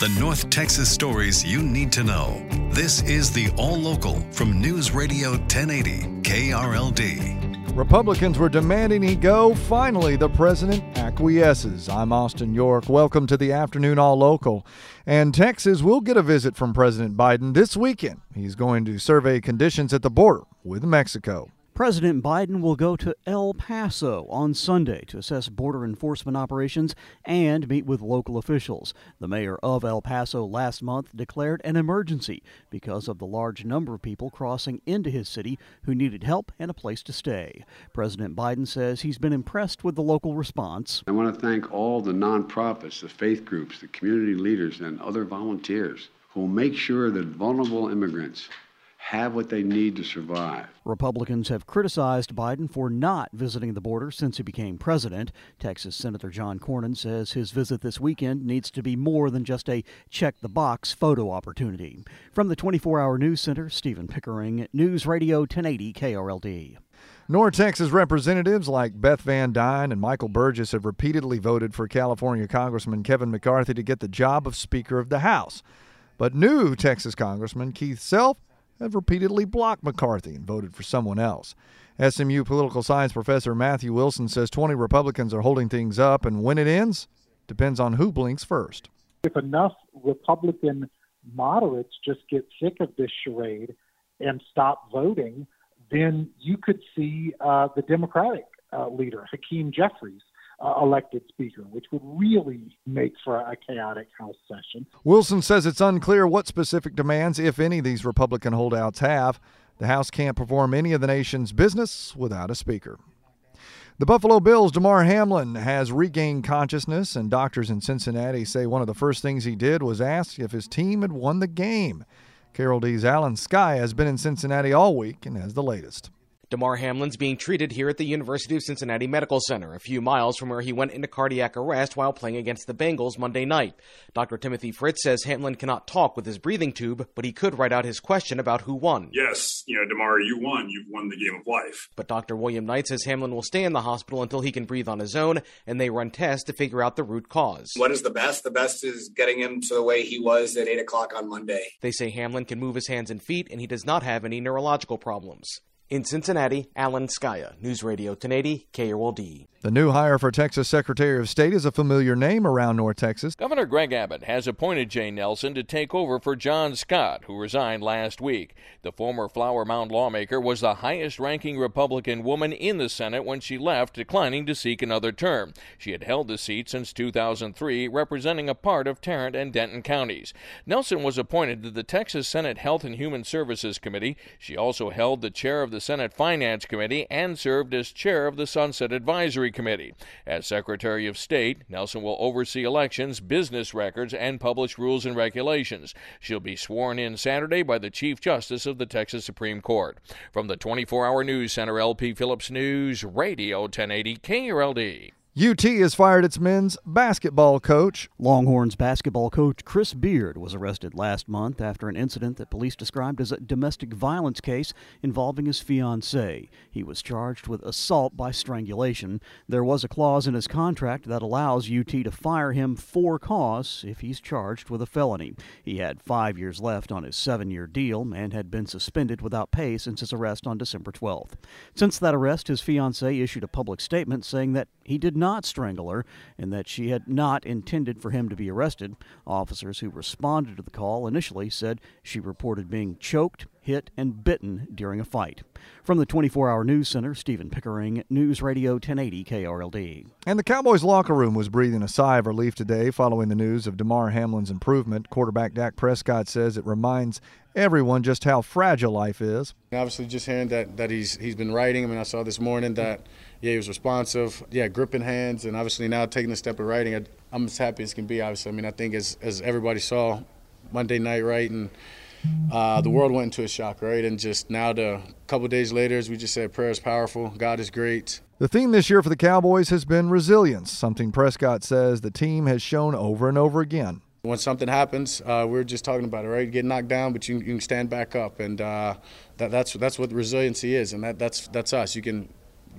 The North Texas stories you need to know. This is the All Local from News Radio 1080 KRLD. Republicans were demanding he go. Finally, the president acquiesces. I'm Austin York. Welcome to the afternoon All Local. And Texas will get a visit from President Biden this weekend. He's going to survey conditions at the border with Mexico. President Biden will go to El Paso on Sunday to assess border enforcement operations and meet with local officials. The mayor of El Paso last month declared an emergency because of the large number of people crossing into his city who needed help and a place to stay. President Biden says he's been impressed with the local response. I want to thank all the nonprofits, the faith groups, the community leaders, and other volunteers who will make sure that vulnerable immigrants have what they need to survive. Republicans have criticized Biden for not visiting the border since he became president. Texas Senator John Cornyn says his visit this weekend needs to be more than just a check the box photo opportunity. From the 24 hour news center, Stephen Pickering, News Radio 1080 KRLD. North Texas representatives like Beth Van Duyne and Michael Burgess have repeatedly voted for California Congressman Kevin McCarthy to get the job of Speaker of the House. But new Texas Congressman Keith Self have repeatedly blocked McCarthy and voted for someone else. SMU political science professor Matthew Wilson says 20 Republicans are holding things up, and when it ends depends on who blinks first. If enough Republican moderates just get sick of this charade and stop voting, then you could see uh, the Democratic uh, leader, Hakeem Jeffries, uh, elected speaker, which would really make for a chaotic House session. Wilson says it's unclear what specific demands, if any, these Republican holdouts have. The House can't perform any of the nation's business without a speaker. The Buffalo Bills' Damar Hamlin has regained consciousness, and doctors in Cincinnati say one of the first things he did was ask if his team had won the game. KRLD's Alan Scaia has been in Cincinnati all week and has the latest. Damar Hamlin's being treated here at the University of Cincinnati Medical Center, a few miles from where he went into cardiac arrest while playing against the Bengals Monday night. Dr. Timothy Pritts says Hamlin cannot talk with his breathing tube, but he could write out his question about who won. Yes, you know, Damar, you won. You've won the game of life. But Dr. William Knight says Hamlin will stay in the hospital until he can breathe on his own, and they run tests to figure out the root cause. What is the best? The best is getting him to the way he was at 8 o'clock on Monday. They say Hamlin can move his hands and feet, and he does not have any neurological problems. In Cincinnati, Alan Scaia, News Radio 1080, KRLD. The new hire for Texas Secretary of State is a familiar name around North Texas. Governor Greg Abbott has appointed Jane Nelson to take over for John Scott, who resigned last week. The former Flower Mound lawmaker was the highest ranking Republican woman in the Senate when she left, declining to seek another term. She had held the seat since 2003, representing a part of Tarrant and Denton counties. Nelson was appointed to the Texas Senate Health and Human Services Committee. She also held the chair of the Senate Finance Committee and served as chair of the Sunset Advisory Committee. As Secretary of State, Nelson will oversee elections, business records, and publish rules and regulations. She'll be sworn in Saturday by the Chief Justice of the Texas Supreme Court. From the 24 Hour News Center, LP Phillips News, Radio 1080 KRLD. UT has fired its men's basketball coach. Longhorns basketball coach Chris Beard was arrested last month after an incident that police described as a domestic violence case involving his fiancee. He was charged with assault by strangulation. There was a clause in his contract that allows UT to fire him for cause if he's charged with a felony. He had five years left on his seven year deal and had been suspended without pay since his arrest on December 12th. Since that arrest, his fiancee issued a public statement saying that he did not strangle her and that she had not intended for him to be arrested. Officers who responded to the call initially said she reported being choked, hit, and bitten during a fight. From the 24 hour news center, Stephen Pickering, News Radio 1080 KRLD. And the Cowboys locker room was breathing a sigh of relief today following the news of Damar Hamlin's improvement. Quarterback Dak Prescott says it reminds everyone just how fragile life is. Obviously, just hearing that that he's he's been writing. I mean, I saw this morning that yeah he was responsive, yeah, gripping hands, and obviously now taking the step of writing. I, I'm as happy as can be. Obviously, I mean, I think as as everybody saw Monday night, right, and uh, the world went into a shock, right, and just now a couple days later, as we just said, prayer is powerful. God is great. The theme this year for the Cowboys has been resilience, something Prescott says the team has shown over and over again. When something happens, uh, we are just talking about it, right? You get knocked down, but you, you can stand back up, and uh, that, that's that's what resiliency is, and that, that's that's us. You can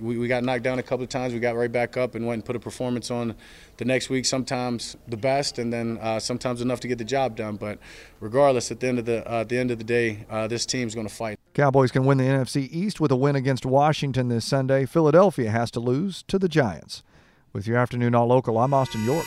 we, we got knocked down a couple of times. We got right back up and went and put a performance on the next week. Sometimes the best, and then uh, sometimes enough to get the job done. But regardless, at the end of the uh, at the end of the day, uh, this team's going to fight. Cowboys can win the NFC East with a win against Washington this Sunday. Philadelphia has to lose to the Giants. With your afternoon all local, I'm Austin York.